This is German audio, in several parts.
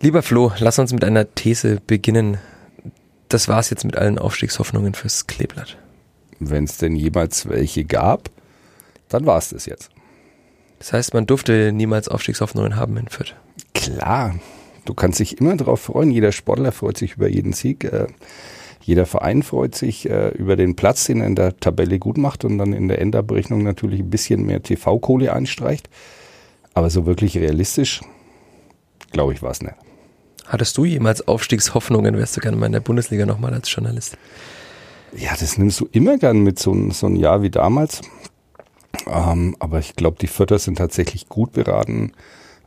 Lieber Flo, lass uns mit einer These beginnen. Das war's jetzt mit allen Aufstiegshoffnungen fürs Kleeblatt. Wenn es denn jemals welche gab, dann war es das jetzt. Das heißt, man durfte niemals Aufstiegshoffnungen haben in Fürth. Klar, du kannst dich immer darauf freuen. Jeder Sportler freut sich über jeden Sieg. Äh, jeder Verein freut sich äh, über den Platz, den er in der Tabelle gut macht und dann in der Endabrechnung natürlich ein bisschen mehr TV-Kohle einstreicht. Aber so wirklich realistisch, glaube ich, war es nicht. Hattest du jemals Aufstiegshoffnungen? Wärst du gerne mal in der Bundesliga nochmal als Journalist? Ja, das nimmst du immer gern mit so, so einem Jahr wie damals. Ähm, aber ich glaube, die Vierter sind tatsächlich gut beraten,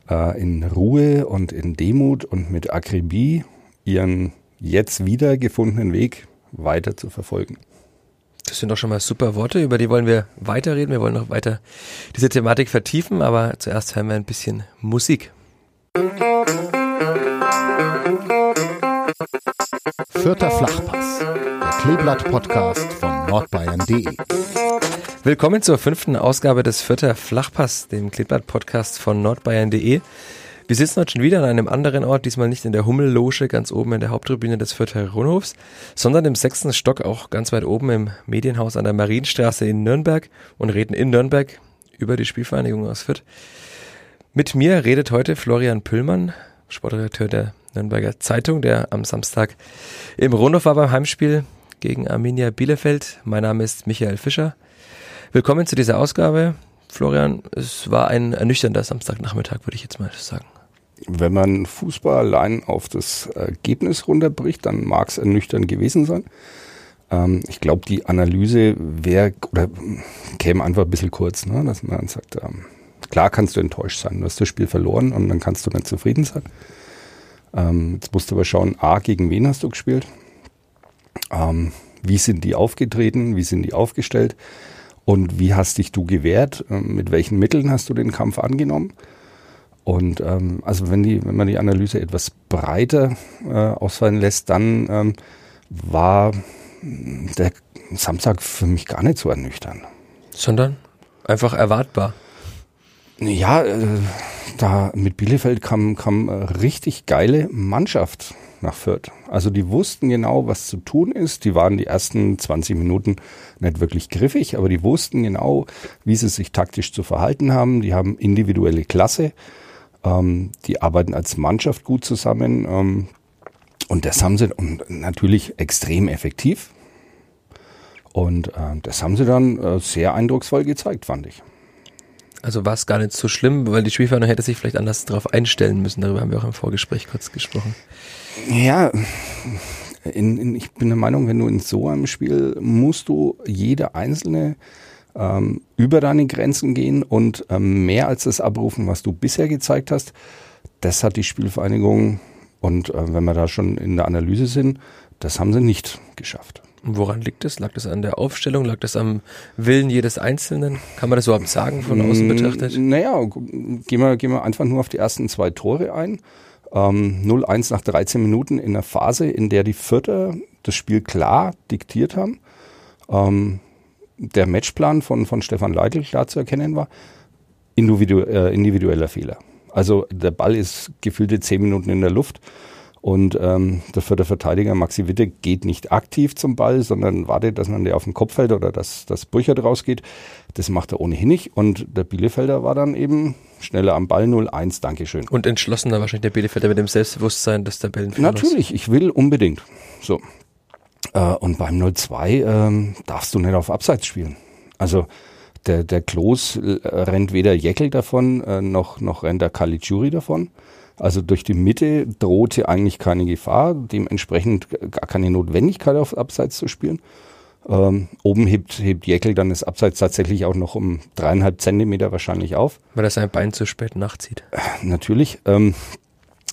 äh, in Ruhe und in Demut und mit Akribie ihren jetzt wieder gefundenen Weg weiter zu verfolgen. Das sind doch schon mal super Worte, über die wollen wir weiterreden. Wir wollen noch weiter diese Thematik vertiefen, aber zuerst hören wir ein bisschen Musik. Vierter Flachpass, der Kleeblatt-Podcast von nordbayern.de. Willkommen zur fünften Ausgabe des Vierter Flachpass, dem Kleeblatt-Podcast von nordbayern.de. Wir sitzen heute schon wieder an einem anderen Ort, diesmal nicht in der Hummelloge ganz oben in der Haupttribüne des Vierter Rundhofs, sondern im sechsten Stock auch ganz weit oben im Medienhaus an der Marienstraße in Nürnberg und reden in Nürnberg über die Spielvereinigung aus Fürth. Mit mir redet heute Florian Püllmann, Sportredakteur der Nürnberger Zeitung, der am Samstag im Rundhof war beim Heimspiel gegen Arminia Bielefeld. Mein Name ist Michael Fischer. Willkommen zu dieser Ausgabe. Florian, es war ein ernüchternder Samstagnachmittag, würde ich jetzt mal sagen. Wenn man Fußball allein auf das Ergebnis runterbricht, dann mag es ernüchternd gewesen sein. Ähm, ich glaube, die Analyse wäre oder käme einfach ein bisschen kurz, ne? dass man sagt, ähm, klar kannst du enttäuscht sein, du hast das Spiel verloren und dann kannst du nicht zufrieden sein. Ähm, jetzt musst du aber schauen, A, gegen wen hast du gespielt? Ähm, wie sind die aufgetreten? Wie sind die aufgestellt? Und wie hast dich du gewehrt? Ähm, mit welchen Mitteln hast du den Kampf angenommen? Und ähm, also wenn, die, wenn man die Analyse etwas breiter äh, ausfallen lässt, dann ähm, war der Samstag für mich gar nicht so ernüchternd. Sondern einfach erwartbar. Ja, äh, da mit Bielefeld kam, kam richtig geile Mannschaft nach Fürth. Also die wussten genau, was zu tun ist. Die waren die ersten 20 Minuten nicht wirklich griffig, aber die wussten genau, wie sie sich taktisch zu verhalten haben. Die haben individuelle Klasse. Ähm, die arbeiten als Mannschaft gut zusammen. Ähm, und das haben sie und natürlich extrem effektiv. Und äh, das haben sie dann äh, sehr eindrucksvoll gezeigt, fand ich. Also war es gar nicht so schlimm, weil die Spielverhandlung hätte sich vielleicht anders darauf einstellen müssen. Darüber haben wir auch im Vorgespräch kurz gesprochen. Ja, in, in, ich bin der Meinung, wenn du in so einem Spiel musst du jede einzelne ähm, über deine Grenzen gehen und ähm, mehr als das abrufen, was du bisher gezeigt hast. Das hat die Spielvereinigung und äh, wenn wir da schon in der Analyse sind, das haben sie nicht geschafft. Woran liegt es? Lag das an der Aufstellung? Lag das am Willen jedes Einzelnen? Kann man das überhaupt sagen, von außen betrachtet? Naja, gehen wir, gehen wir einfach nur auf die ersten zwei Tore ein. Ähm, 0-1 nach 13 Minuten in einer Phase, in der die Vierter das Spiel klar diktiert haben. Ähm, der Matchplan von, von Stefan Leitl klar zu erkennen war, individu äh, individueller Fehler. Also der Ball ist gefühlte 10 Minuten in der Luft und ähm, der vierte Verteidiger Maxi Witte geht nicht aktiv zum Ball, sondern wartet, dass man der auf den Kopf fällt oder dass das Brüchert rausgeht. Das macht er ohnehin nicht. Und der Bielefelder war dann eben schneller am Ball 0-1, Dankeschön. Und entschlossener wahrscheinlich der Bielefelder mit dem Selbstbewusstsein, dass der Tabellenführer Natürlich, ich will unbedingt. So. Äh, und beim 0-2 ähm, darfst du nicht auf Abseits spielen. Also der, der Klos äh, rennt weder Jeckel davon, äh, noch, noch rennt der Caligiuri davon. Also durch die Mitte drohte eigentlich keine Gefahr, dementsprechend gar keine Notwendigkeit auf Abseits zu spielen. Ähm, oben hebt, hebt Jäckel dann das Abseits tatsächlich auch noch um dreieinhalb Zentimeter wahrscheinlich auf. Weil er sein Bein zu spät nachzieht. Äh, natürlich. Ähm,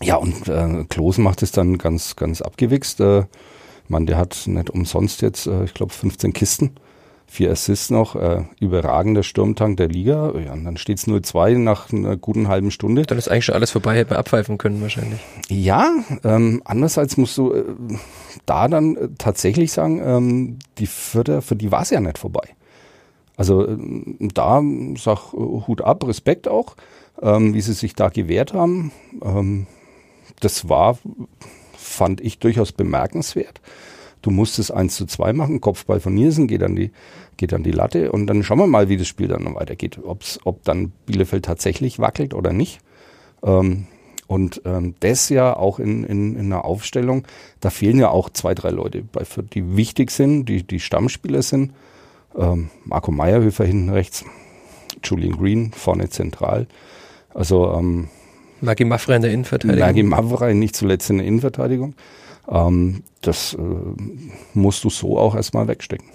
ja, und äh, Klose macht es dann ganz, ganz abgewichst. Äh, man, der hat nicht umsonst jetzt, äh, ich glaube, 15 Kisten vier Assists noch, äh, überragender Sturmtank der Liga. Ja, und dann steht es 0-2 nach einer guten halben Stunde. Dann ist eigentlich schon alles vorbei, hätte man abpfeifen können wahrscheinlich. Ja, ähm, andererseits musst du äh, da dann äh, tatsächlich sagen, ähm, die Vierter, für die war es ja nicht vorbei. Also äh, da sag äh, Hut ab, Respekt auch, ähm, wie sie sich da gewehrt haben. Ähm, das war, fand ich durchaus bemerkenswert. Du musstest 1 zu 2 machen, Kopfball von Nielsen geht an die, geht an die Latte und dann schauen wir mal, wie das Spiel dann weitergeht. Ob's, ob dann Bielefeld tatsächlich wackelt oder nicht. Ähm, und ähm, das ja auch in, in, in einer Aufstellung, da fehlen ja auch zwei, drei Leute, bei, die wichtig sind, die, die Stammspieler sind. Ähm, Marco Meyerhöfer hinten rechts, Julian Green vorne zentral. Also ähm, Maggi Maffrey in der Innenverteidigung. Maggi Maffrey nicht zuletzt in der Innenverteidigung. Ähm, das äh, musst du so auch erstmal wegstecken.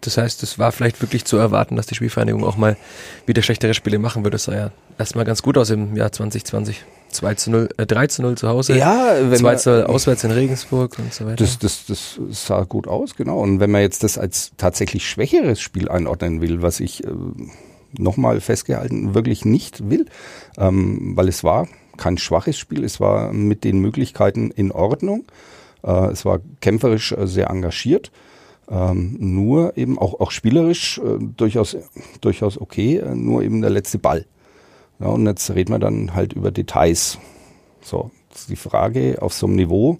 Das heißt, es war vielleicht wirklich zu erwarten, dass die Spielvereinigung auch mal wieder schlechtere Spiele machen würde. Es sah ja erstmal ganz gut aus im Jahr 2020. 2 zu 0, äh, 3 zu 0 zu Hause, ja, wenn 2 zu 0 auswärts in Regensburg und so weiter. Das, das, das sah gut aus, genau. Und wenn man jetzt das als tatsächlich schwächeres Spiel einordnen will, was ich äh, nochmal festgehalten wirklich nicht will, ähm, weil es war kein schwaches Spiel, es war mit den Möglichkeiten in Ordnung, äh, es war kämpferisch äh, sehr engagiert. Ähm, nur eben auch, auch spielerisch äh, durchaus, durchaus okay, äh, nur eben der letzte Ball. Ja, und jetzt reden wir dann halt über Details. So, die Frage auf so einem Niveau,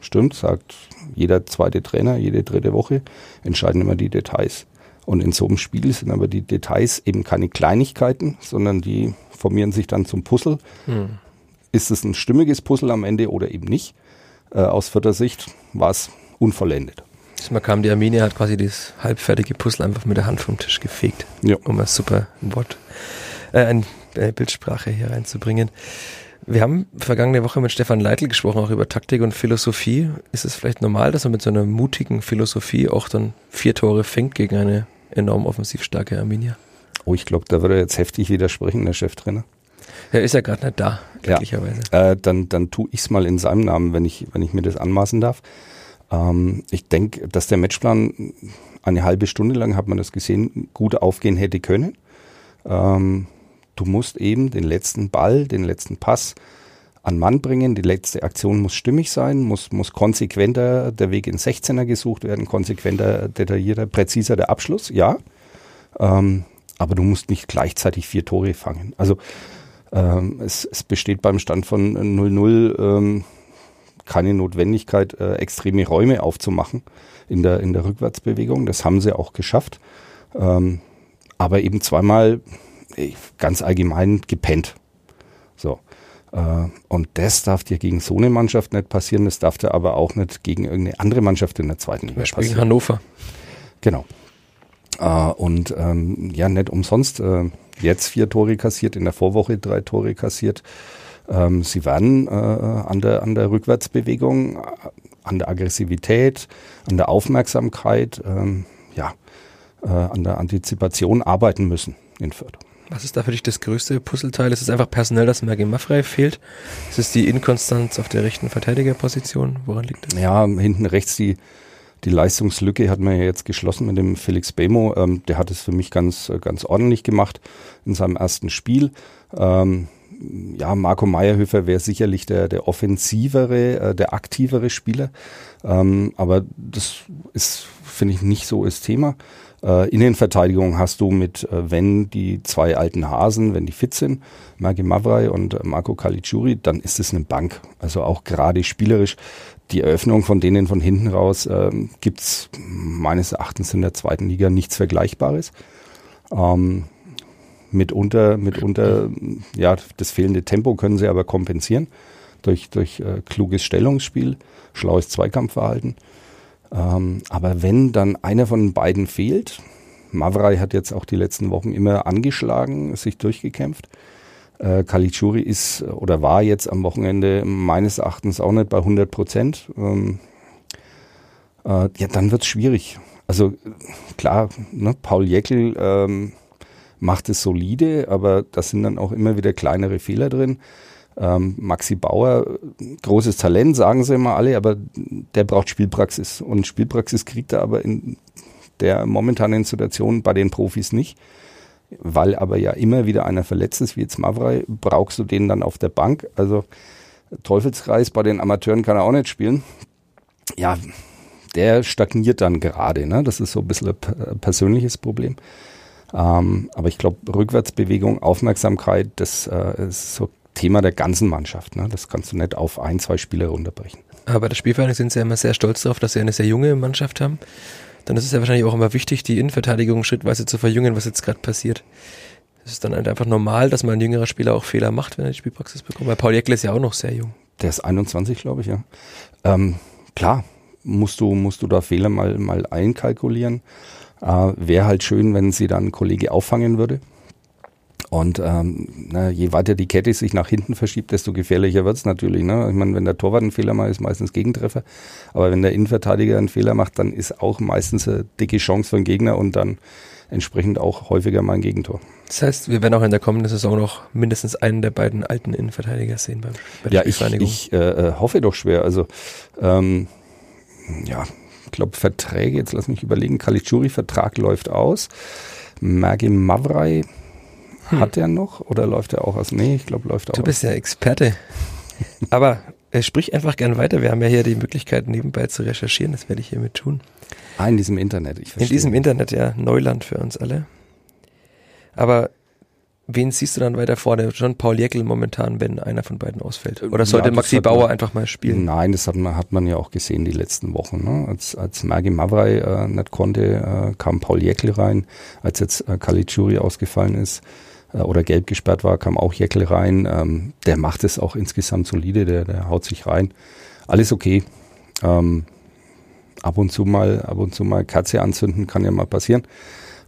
stimmt, sagt jeder zweite Trainer, jede dritte Woche, entscheiden immer die Details. Und in so einem Spiel sind aber die Details eben keine Kleinigkeiten, sondern die formieren sich dann zum Puzzle. Hm. Ist es ein stimmiges Puzzle am Ende oder eben nicht? Äh, aus vierter Sicht war es unvollendet. Man kam, die Arminia hat quasi das halbfertige Puzzle einfach mit der Hand vom Tisch gefegt, ja. um ein super Wort, äh, ein äh, Bildsprache hier reinzubringen. Wir haben vergangene Woche mit Stefan Leitl gesprochen, auch über Taktik und Philosophie. Ist es vielleicht normal, dass man mit so einer mutigen Philosophie auch dann vier Tore fängt gegen eine enorm offensiv starke Arminia? Oh, ich glaube, da würde er jetzt heftig widersprechen, der Cheftrainer. Er ist ja gerade nicht da, glücklicherweise. Ja, äh, dann dann tue ich es mal in seinem Namen, wenn ich, wenn ich mir das anmaßen darf. Ähm, ich denke, dass der Matchplan eine halbe Stunde lang, hat man das gesehen, gut aufgehen hätte können. Ähm, Du musst eben den letzten Ball, den letzten Pass an Mann bringen. Die letzte Aktion muss stimmig sein, muss, muss konsequenter der Weg in 16er gesucht werden, konsequenter, detaillierter, präziser der Abschluss, ja. Ähm, aber du musst nicht gleichzeitig vier Tore fangen. Also ähm, es, es, besteht beim Stand von 0-0 ähm, keine Notwendigkeit, äh, extreme Räume aufzumachen in der, in der Rückwärtsbewegung. Das haben sie auch geschafft. Ähm, aber eben zweimal ganz allgemein gepennt. So. Äh, und das darf dir gegen so eine Mannschaft nicht passieren, das darf dir aber auch nicht gegen irgendeine andere Mannschaft in der zweiten Liga passieren. Gegen Hannover. Genau. Äh, und ähm, ja, nicht umsonst. Äh, jetzt vier Tore kassiert, in der Vorwoche drei Tore kassiert. Ähm, sie werden an, der, an der Rückwärtsbewegung, an der Aggressivität, an der Aufmerksamkeit, ähm, ja, an der Antizipation arbeiten müssen in Fürth. Was ist da für dich das größte Puzzleteil? Ist es einfach personell, dass Mergi Maffrey fehlt? Ist es die Inkonstanz auf der rechten Verteidigerposition? Woran liegt das? Ja, hinten rechts die, die Leistungslücke hat man ja jetzt geschlossen mit dem Felix Bemo. Ähm, der hat es für mich ganz, ganz ordentlich gemacht in seinem ersten Spiel. Ähm, ja, Marco Meyerhöfer wäre sicherlich der, der offensivere, äh, der aktivere Spieler. Ähm, aber das ist, finde ich, nicht so das Thema. Äh, Innenverteidigung hast du mit, äh, wenn die zwei alten Hasen, wenn die fit sind, Maggi Mavrai und äh, Marco Caligiuri, dann ist es eine Bank. Also auch gerade spielerisch. Die Eröffnung von denen von hinten raus äh, gibt meines Erachtens in der zweiten Liga nichts Vergleichbares. Ähm, mitunter, mitunter, ja, das fehlende Tempo können sie aber kompensieren durch, durch äh, kluges Stellungsspiel, schlaues Zweikampfverhalten. Ähm, aber wenn dann einer von beiden fehlt, Mavrai hat jetzt auch die letzten Wochen immer angeschlagen, sich durchgekämpft. Äh, Kalichuri ist oder war jetzt am Wochenende meines Erachtens auch nicht bei 100 Prozent. Ähm, äh, ja, dann wird's schwierig. Also klar, ne, Paul Jäckel ähm, macht es solide, aber da sind dann auch immer wieder kleinere Fehler drin. Ähm, Maxi Bauer, großes Talent, sagen sie immer alle, aber der braucht Spielpraxis. Und Spielpraxis kriegt er aber in der momentanen Situation bei den Profis nicht. Weil aber ja immer wieder einer verletzt ist, wie jetzt Mavrei, brauchst du den dann auf der Bank. Also Teufelskreis bei den Amateuren kann er auch nicht spielen. Ja, der stagniert dann gerade. Ne? Das ist so ein bisschen ein persönliches Problem. Ähm, aber ich glaube, Rückwärtsbewegung, Aufmerksamkeit, das äh, ist so Thema der ganzen Mannschaft. Ne? Das kannst du nicht auf ein, zwei Spieler runterbrechen. Aber bei der Spielvereinigung sind sie ja immer sehr stolz darauf, dass sie eine sehr junge Mannschaft haben. Dann ist es ja wahrscheinlich auch immer wichtig, die Innenverteidigung schrittweise zu verjüngen, was jetzt gerade passiert. Es ist dann halt einfach normal, dass man ein jüngerer Spieler auch Fehler macht, wenn er die Spielpraxis bekommt. Weil Paul Jäckle ist ja auch noch sehr jung. Der ist 21, glaube ich, ja. Ähm, klar, musst du, musst du da Fehler mal, mal einkalkulieren. Äh, Wäre halt schön, wenn sie dann ein Kollege auffangen würde. Und ähm, na, je weiter die Kette sich nach hinten verschiebt, desto gefährlicher wird's natürlich. Ne? Ich meine, wenn der Torwart einen Fehler macht, ist meistens Gegentreffer. Aber wenn der Innenverteidiger einen Fehler macht, dann ist auch meistens eine dicke Chance für den Gegner und dann entsprechend auch häufiger mal ein Gegentor. Das heißt, wir werden auch in der kommenden Saison noch mindestens einen der beiden alten Innenverteidiger sehen beim, bei der ja, ich, ich äh, hoffe doch schwer. Also ähm, ja, ich glaube Verträge, jetzt lass mich überlegen, Kalitschuri-Vertrag läuft aus. Magi Mavrai hm. Hat er noch oder läuft er auch aus? Nee, ich glaube, läuft auch. Du bist ja Experte. Aber äh, sprich einfach gern weiter. Wir haben ja hier die Möglichkeit, nebenbei zu recherchieren. Das werde ich hiermit tun. Ah, in diesem Internet. Ich verstehe. In diesem Internet, ja. Neuland für uns alle. Aber wen siehst du dann weiter vorne? Schon Paul Jäckel momentan, wenn einer von beiden ausfällt? Oder sollte ja, Maxi Bauer man, einfach mal spielen? Nein, das hat man, hat man ja auch gesehen die letzten Wochen. Ne? Als, als Magi Mavrai äh, nicht konnte, äh, kam Paul Jäckel rein. Als jetzt äh, Caligiuri ausgefallen ist, äh, oder gelb gesperrt war, kam auch Jeckel rein. Ähm, der macht es auch insgesamt solide, der, der haut sich rein. Alles okay. Ähm, ab und zu mal, ab und zu mal Katze anzünden kann ja mal passieren.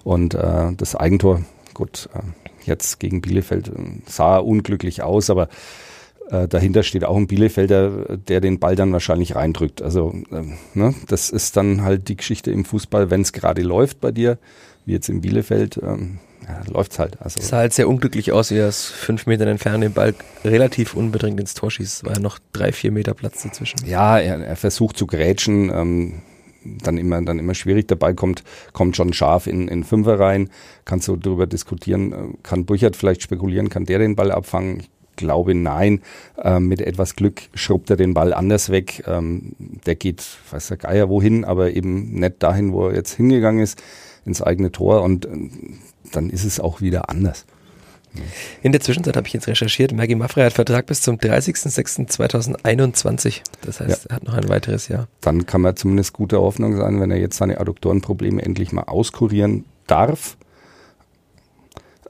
Und äh, das Eigentor, gut, äh, jetzt gegen Bielefeld äh, sah unglücklich aus, aber äh, dahinter steht auch ein Bielefelder, der den Ball dann wahrscheinlich reindrückt. Also ähm, ne, das ist dann halt die Geschichte im Fußball, wenn es gerade läuft bei dir, wie jetzt in Bielefeld. Ähm, ja, läuft's halt. Also es sah halt sehr unglücklich aus, wie er aus fünf Metern entfernt den Ball relativ unbedingt ins Tor schießt. War ja noch drei, vier Meter Platz dazwischen. Ja, er, er versucht zu grätschen, ähm, dann immer, dann immer schwierig. Dabei kommt, kommt schon scharf in, in Fünfer rein. Kannst du darüber diskutieren, äh, kann Burchard vielleicht spekulieren, kann der den Ball abfangen? Ich glaube nein. Ähm, mit etwas Glück schrubbt er den Ball anders weg. Ähm, der geht, weiß der Geier wohin, aber eben nicht dahin, wo er jetzt hingegangen ist, ins eigene Tor. Und äh, dann ist es auch wieder anders. In der Zwischenzeit habe ich jetzt recherchiert, Maggie Maffrey hat Vertrag bis zum 30.06.2021. Das heißt, ja. er hat noch ein weiteres Jahr. Dann kann man zumindest gute Hoffnung sein, wenn er jetzt seine Adduktorenprobleme endlich mal auskurieren darf,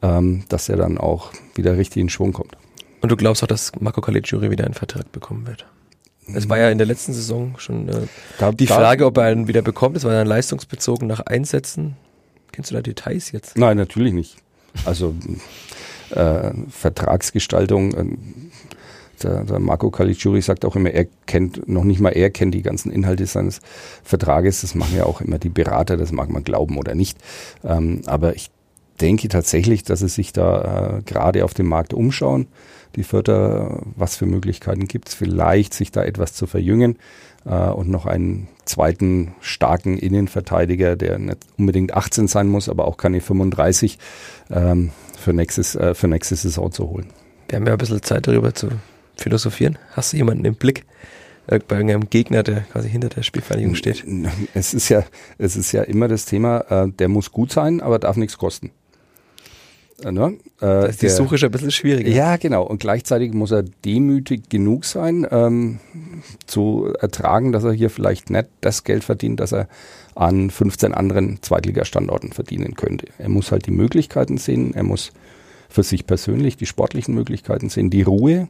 ähm, dass er dann auch wieder richtig in Schwung kommt. Und du glaubst auch, dass Marco Caligiuri wieder einen Vertrag bekommen wird? Es war ja in der letzten Saison schon äh, da, die Frage, ob er einen wieder bekommt. Es war dann leistungsbezogen nach Einsätzen. Kennst du da Details jetzt? Nein, natürlich nicht. Also äh, Vertragsgestaltung, äh, der, der Marco Caligiuri sagt auch immer, er kennt, noch nicht mal er kennt die ganzen Inhalte seines Vertrages. Das machen ja auch immer die Berater, das mag man glauben oder nicht. Ähm, aber ich denke tatsächlich, dass sie sich da äh, gerade auf dem Markt umschauen, die Förder, was für Möglichkeiten gibt es, vielleicht sich da etwas zu verjüngen äh, und noch einen zweiten starken Innenverteidiger, der nicht unbedingt 18 sein muss, aber auch keine 35 ähm, für, nächstes, äh, für nächste Saison zu holen. Wir haben ja ein bisschen Zeit darüber zu philosophieren. Hast du jemanden im Blick? Bei irgendeinem Gegner, der quasi hinter der Spielvereinigung steht. Es ist ja, es ist ja immer das Thema, äh, der muss gut sein, aber darf nichts kosten. Äh, ne? Äh, die der, Suche ist ein bisschen schwieriger. Ja, genau. Und gleichzeitig muss er demütig genug sein, ähm, zu ertragen, dass er hier vielleicht nicht das Geld verdient, das er an 15 anderen Zweitligastandorten verdienen könnte. Er muss halt die Möglichkeiten sehen, er muss für sich persönlich die sportlichen Möglichkeiten sehen, die Ruhe,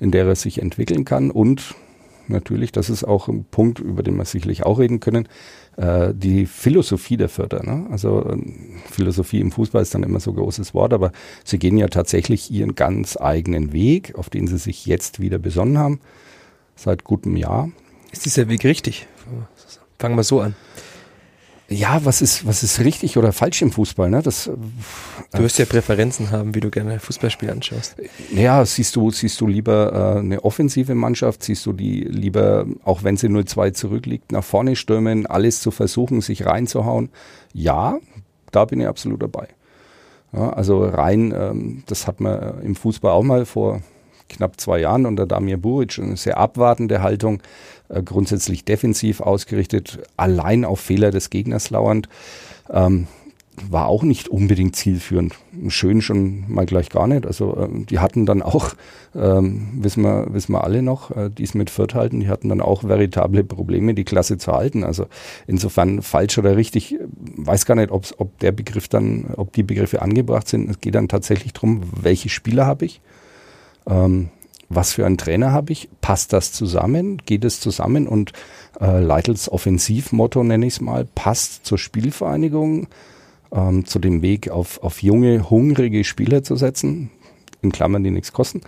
in der er sich entwickeln kann und natürlich, das ist auch ein Punkt, über den wir sicherlich auch reden können, äh, die Philosophie der Förder. Ne? Also äh, Philosophie im Fußball ist dann immer so ein großes Wort, aber sie gehen ja tatsächlich ihren ganz eigenen Weg, auf den sie sich jetzt wieder besonnen haben, seit gutem Jahr. Ist dieser Weg richtig? Fangen wir so an ja, was ist, was ist richtig oder falsch im Fußball? Ne? Das, du wirst ja Präferenzen haben, wie du gerne Fußballspiel anschaust. Ja, siehst du, siehst du lieber äh, eine offensive Mannschaft, siehst du die lieber, auch wenn sie 0-2 zurückliegt, nach vorne stürmen, alles zu versuchen, sich reinzuhauen? Ja, da bin ich absolut dabei. Ja, also rein, ähm, das hat man im Fußball auch mal vor knapp zwei Jahren unter Damir Buric eine sehr abwartende Haltung äh, grundsätzlich defensiv ausgerichtet, allein auf Fehler des Gegners lauernd. Ähm, war auch nicht unbedingt zielführend. Schön schon mal gleich gar nicht. Also ähm, die hatten dann auch, ähm, wissen, wir, wissen wir alle noch, äh, die es mit Fürth halten, die hatten dann auch veritable Probleme, die Klasse zu halten. Also insofern falsch oder richtig, weiß gar nicht, ob der Begriff dann, ob die Begriffe angebracht sind. Es geht dann tatsächlich darum, welche Spieler habe ich. Ähm, was für einen Trainer habe ich? Passt das zusammen? Geht es zusammen? Und äh, Leitels Offensivmotto, nenne ich es mal, passt zur Spielvereinigung, ähm, zu dem Weg auf, auf junge, hungrige Spieler zu setzen, in Klammern, die nichts kosten,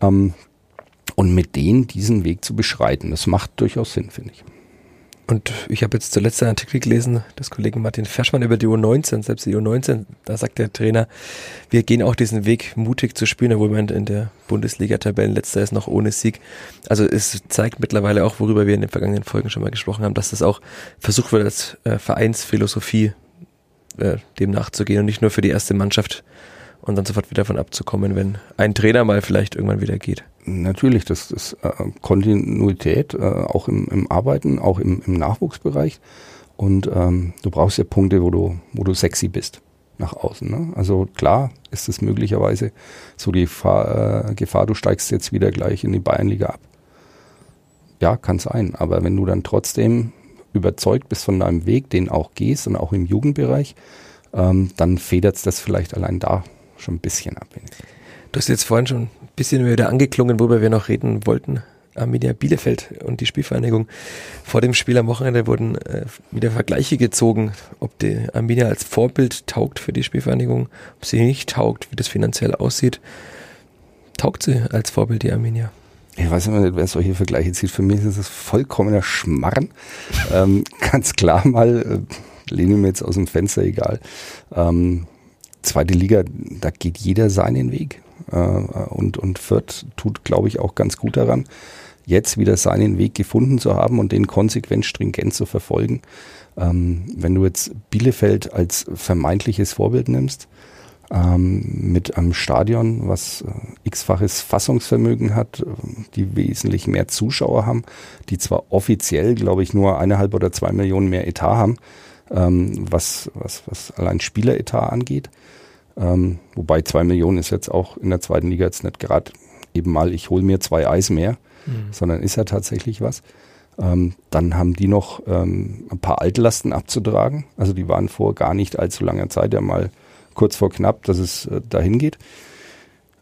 ähm, und mit denen diesen Weg zu beschreiten. Das macht durchaus Sinn, finde ich. Und ich habe jetzt zuletzt einen Artikel gelesen des Kollegen Martin Ferschmann über die U19, selbst die U19, da sagt der Trainer, wir gehen auch diesen Weg mutig zu spielen, obwohl man in der Bundesliga-Tabellenletzter ist noch ohne Sieg. Also es zeigt mittlerweile auch, worüber wir in den vergangenen Folgen schon mal gesprochen haben, dass das auch versucht wird als äh, Vereinsphilosophie äh, dem nachzugehen und nicht nur für die erste Mannschaft und dann sofort wieder davon abzukommen, wenn ein Trainer mal vielleicht irgendwann wieder geht. Natürlich, das ist äh, Kontinuität, äh, auch im, im Arbeiten, auch im, im Nachwuchsbereich. Und ähm, du brauchst ja Punkte, wo du, wo du sexy bist nach außen. Ne? Also klar ist es möglicherweise so die Gefahr, äh, Gefahr, du steigst jetzt wieder gleich in die Bayernliga ab. Ja, kann sein. Aber wenn du dann trotzdem überzeugt bist von deinem Weg, den auch gehst und auch im Jugendbereich, ähm, dann federt das vielleicht allein da schon ein bisschen ab. Du hast jetzt vorhin schon ein bisschen wieder angeklungen, worüber wir noch reden wollten. Arminia Bielefeld und die Spielvereinigung. Vor dem Spiel am Wochenende wurden äh, wieder Vergleiche gezogen, ob die Arminia als Vorbild taugt für die Spielvereinigung, ob sie nicht taugt, wie das finanziell aussieht. Taugt sie als Vorbild die Arminia? Ich weiß immer nicht, wer solche Vergleiche zieht. Für mich ist das vollkommener Schmarren. ähm, ganz klar mal, äh, lehne ich jetzt aus dem Fenster, egal. Ähm, zweite Liga, da geht jeder seinen Weg. Äh, und, und Fürth tut, glaube ich, auch ganz gut daran, jetzt wieder seinen Weg gefunden zu haben und den konsequent stringent zu verfolgen. Ähm, wenn du jetzt Bielefeld als vermeintliches Vorbild nimmst, ähm, mit einem Stadion, was äh, x-faches Fassungsvermögen hat, die wesentlich mehr Zuschauer haben, die zwar offiziell, glaube ich, nur eineinhalb oder zwei Millionen mehr Etat haben, ähm, was, was, was allein Spieleretat angeht. Ähm, wobei zwei Millionen ist jetzt auch in der zweiten Liga jetzt nicht gerade eben mal, ich hole mir zwei Eis mehr, mhm. sondern ist ja tatsächlich was. Ähm, dann haben die noch ähm, ein paar Altlasten abzutragen. Also die waren vor gar nicht allzu langer Zeit ja mal kurz vor knapp, dass es äh, dahin geht.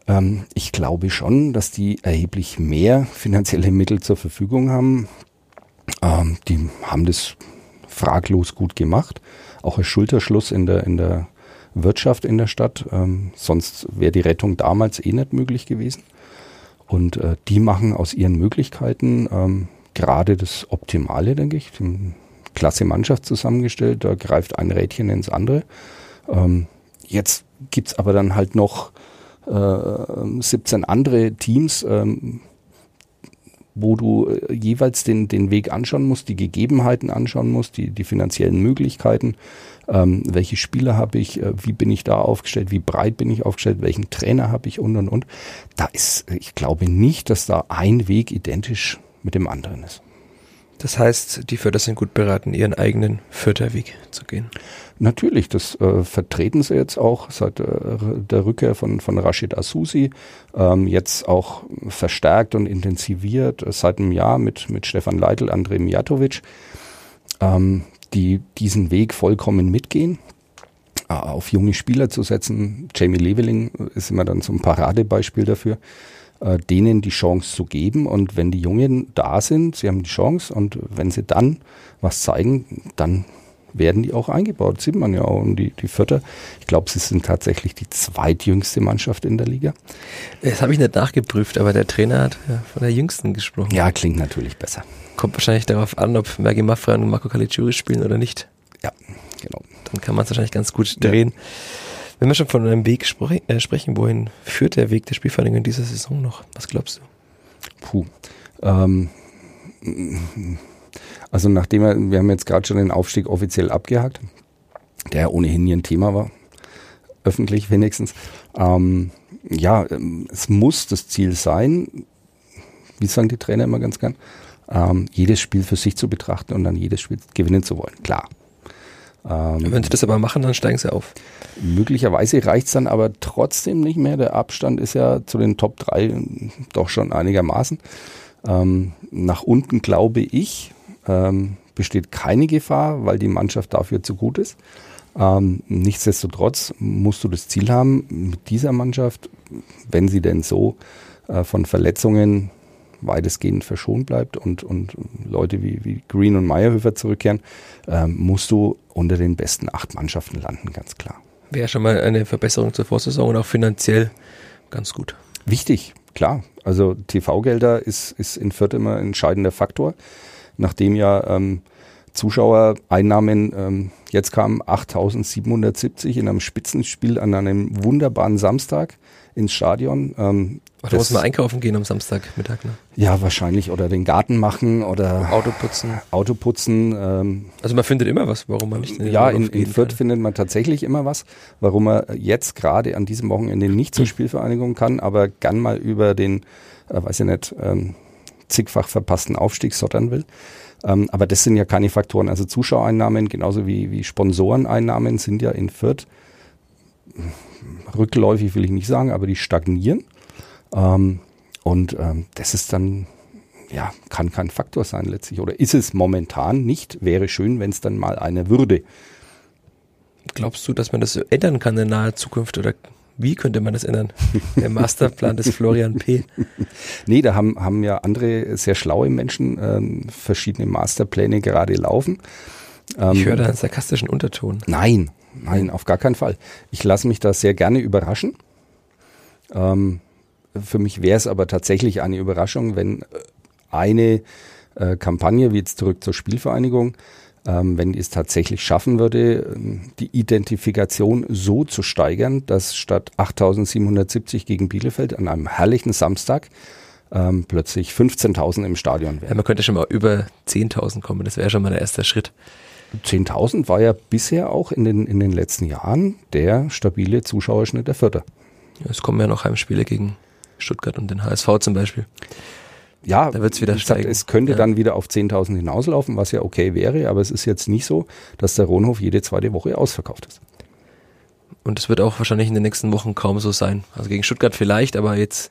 Ähm, ich glaube schon, dass die erheblich mehr finanzielle Mittel zur Verfügung haben. Ähm, die haben das fraglos gut gemacht. Auch als Schulterschluss in der, in der Wirtschaft in der Stadt. Ähm, sonst wäre die Rettung damals eh nicht möglich gewesen. Und äh, die machen aus ihren Möglichkeiten ähm, gerade das Optimale, denke ich. Klasse Mannschaft zusammengestellt, da greift ein Rädchen ins andere. Ähm, jetzt gibt's aber dann halt noch äh, 17 andere Teams, ähm, wo du äh, jeweils den, den Weg anschauen musst, die Gegebenheiten anschauen musst, die, die finanziellen Möglichkeiten, ähm, welche Spieler habe ich, äh, wie bin ich da aufgestellt, wie breit bin ich aufgestellt, welchen Trainer habe ich und und und. Da ist, ich glaube nicht, dass da ein Weg identisch mit dem anderen ist. Das heißt, die Förder sind gut beraten, ihren eigenen Förderweg zu gehen. Natürlich, das äh, vertreten sie jetzt auch seit äh, der Rückkehr von, von Rashid Asusi, ähm, jetzt auch verstärkt und intensiviert äh, seit einem Jahr mit, mit Stefan Leitl, Andrej Mijatovic, ähm, die diesen Weg vollkommen mitgehen äh, auf junge Spieler zu setzen. Jamie Leveling ist immer dann so ein Paradebeispiel dafür, äh, denen die Chance zu geben. Und wenn die Jungen da sind, sie haben die Chance und wenn sie dann was zeigen, dann werden die auch eingebaut. Das sieht man ja auch. Und die, die Vierter, ich glaube, sie sind tatsächlich die zweitjüngste Mannschaft in der Liga. Das habe ich nicht nachgeprüft, aber der Trainer hat ja von der jüngsten gesprochen. Ja, klingt natürlich besser. Kommt wahrscheinlich darauf an, ob Mergi Maffra und Marco Caligiuri spielen oder nicht. Ja, genau. Dann kann man es wahrscheinlich ganz gut drehen. Ja. Wenn wir schon von einem Weg spre äh, sprechen, wohin führt der Weg der Spielvereinigung in dieser Saison noch? Was glaubst du? Puh. Ähm, also nachdem wir, wir haben jetzt gerade schon den Aufstieg offiziell abgehakt, der ohnehin nie ein Thema war, öffentlich wenigstens. Ähm, ja, ähm, es muss das Ziel sein, wie sagen die Trainer immer ganz gern, ähm, jedes Spiel für sich zu betrachten und dann jedes Spiel gewinnen zu wollen. Klar. Ähm, Wenn sie das aber machen, dann steigen sie auf. Möglicherweise reicht es dann aber trotzdem nicht mehr. Der Abstand ist ja zu den Top 3 doch schon einigermaßen. Ähm, nach unten glaube ich, ähm, besteht keine Gefahr, weil die Mannschaft dafür zu gut ist. Ähm, nichtsdestotrotz musst du das Ziel haben, mit dieser Mannschaft, wenn sie denn so äh, von Verletzungen weitestgehend verschont bleibt und, und Leute wie, wie Green und Meyerhöfer zurückkehren, ähm, musst du unter den besten acht Mannschaften landen, ganz klar. Wäre schon mal eine Verbesserung zur Vorsaison und auch finanziell ganz gut. Wichtig, klar. Also TV-Gelder ist, ist in Fürth immer ein entscheidender Faktor, nachdem ja ähm, Zuschauereinnahmen ähm, jetzt kamen 8.770 in einem Spitzenspiel an einem wunderbaren Samstag ins Stadion. Ähm, Ach, da muss man einkaufen gehen am Samstagmittag, ne? Ja, wahrscheinlich. Oder den Garten machen oder Auto putzen. Auto putzen. Ähm, also man findet immer was, warum man nicht in Ja, in, in Fürth kann. findet man tatsächlich immer was, warum man jetzt gerade an diesem Wochenende nicht zur. Spielvereinigung kann, aber gern mal über den, äh, weiß ich nicht, ähm, zigfach verpassten Aufstieg sottern will. Ähm, aber das sind ja keine Faktoren. Also Zuschauereinnahmen genauso wie, wie Sponsoreneinnahmen sind ja in Fürth rückläufig, will ich nicht sagen, aber die stagnieren. Ähm, und ähm, das ist dann, ja, kann kein Faktor sein letztlich. Oder ist es momentan nicht. Wäre schön, wenn es dann mal eine würde. Glaubst du, dass man das ändern kann in naher Zukunft oder wie könnte man das ändern? Der Masterplan des Florian P. Nee, da haben, haben ja andere sehr schlaue Menschen ähm, verschiedene Masterpläne gerade laufen. Ähm, ich höre da einen sarkastischen Unterton. Nein, nein, auf gar keinen Fall. Ich lasse mich da sehr gerne überraschen. Ähm, für mich wäre es aber tatsächlich eine Überraschung, wenn eine äh, Kampagne, wie jetzt zurück zur Spielvereinigung, ähm, wenn die es tatsächlich schaffen würde, ähm, die Identifikation so zu steigern, dass statt 8770 gegen Bielefeld an einem herrlichen Samstag ähm, plötzlich 15.000 im Stadion wären. Ja, man könnte schon mal über 10.000 kommen, das wäre schon mal der erste Schritt. 10.000 war ja bisher auch in den, in den letzten Jahren der stabile Zuschauerschnitt der Vierter. Ja, es kommen ja noch Heimspiele gegen Stuttgart und den HSV zum Beispiel ja, da wird's wieder steigen. es könnte ja. dann wieder auf 10.000 hinauslaufen, was ja okay wäre, aber es ist jetzt nicht so, dass der Rohnhof jede zweite Woche ausverkauft ist. Und es wird auch wahrscheinlich in den nächsten Wochen kaum so sein. Also gegen Stuttgart vielleicht, aber jetzt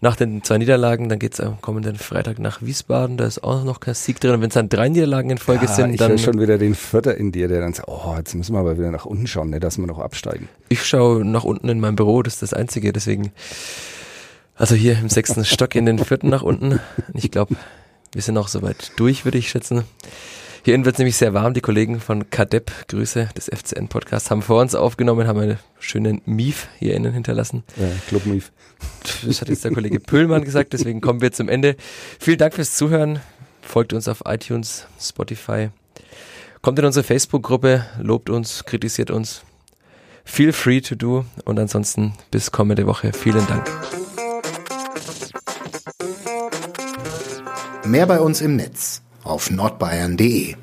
nach den zwei Niederlagen, dann geht's am kommenden Freitag nach Wiesbaden, da ist auch noch kein Sieg drin. Und wenn es dann drei Niederlagen in Folge ja, sind, ich dann. Ich schon wieder den Vierter in dir, der dann sagt, oh, jetzt müssen wir aber wieder nach unten schauen, ne, dass wir noch absteigen. Ich schaue nach unten in meinem Büro, das ist das Einzige, deswegen also hier im sechsten Stock in den vierten nach unten. Ich glaube, wir sind auch soweit durch, würde ich schätzen. Hier innen wird es nämlich sehr warm. Die Kollegen von Kadep, Grüße des FCN-Podcasts, haben vor uns aufgenommen, haben einen schönen Mief hier innen hinterlassen. Ja, Club Mief. Das hat jetzt der Kollege Pöhlmann gesagt, deswegen kommen wir zum Ende. Vielen Dank fürs Zuhören. Folgt uns auf iTunes, Spotify. Kommt in unsere Facebook-Gruppe, lobt uns, kritisiert uns. Feel free to do. Und ansonsten bis kommende Woche. Vielen Dank. Mehr bei uns im Netz auf nordbayern.de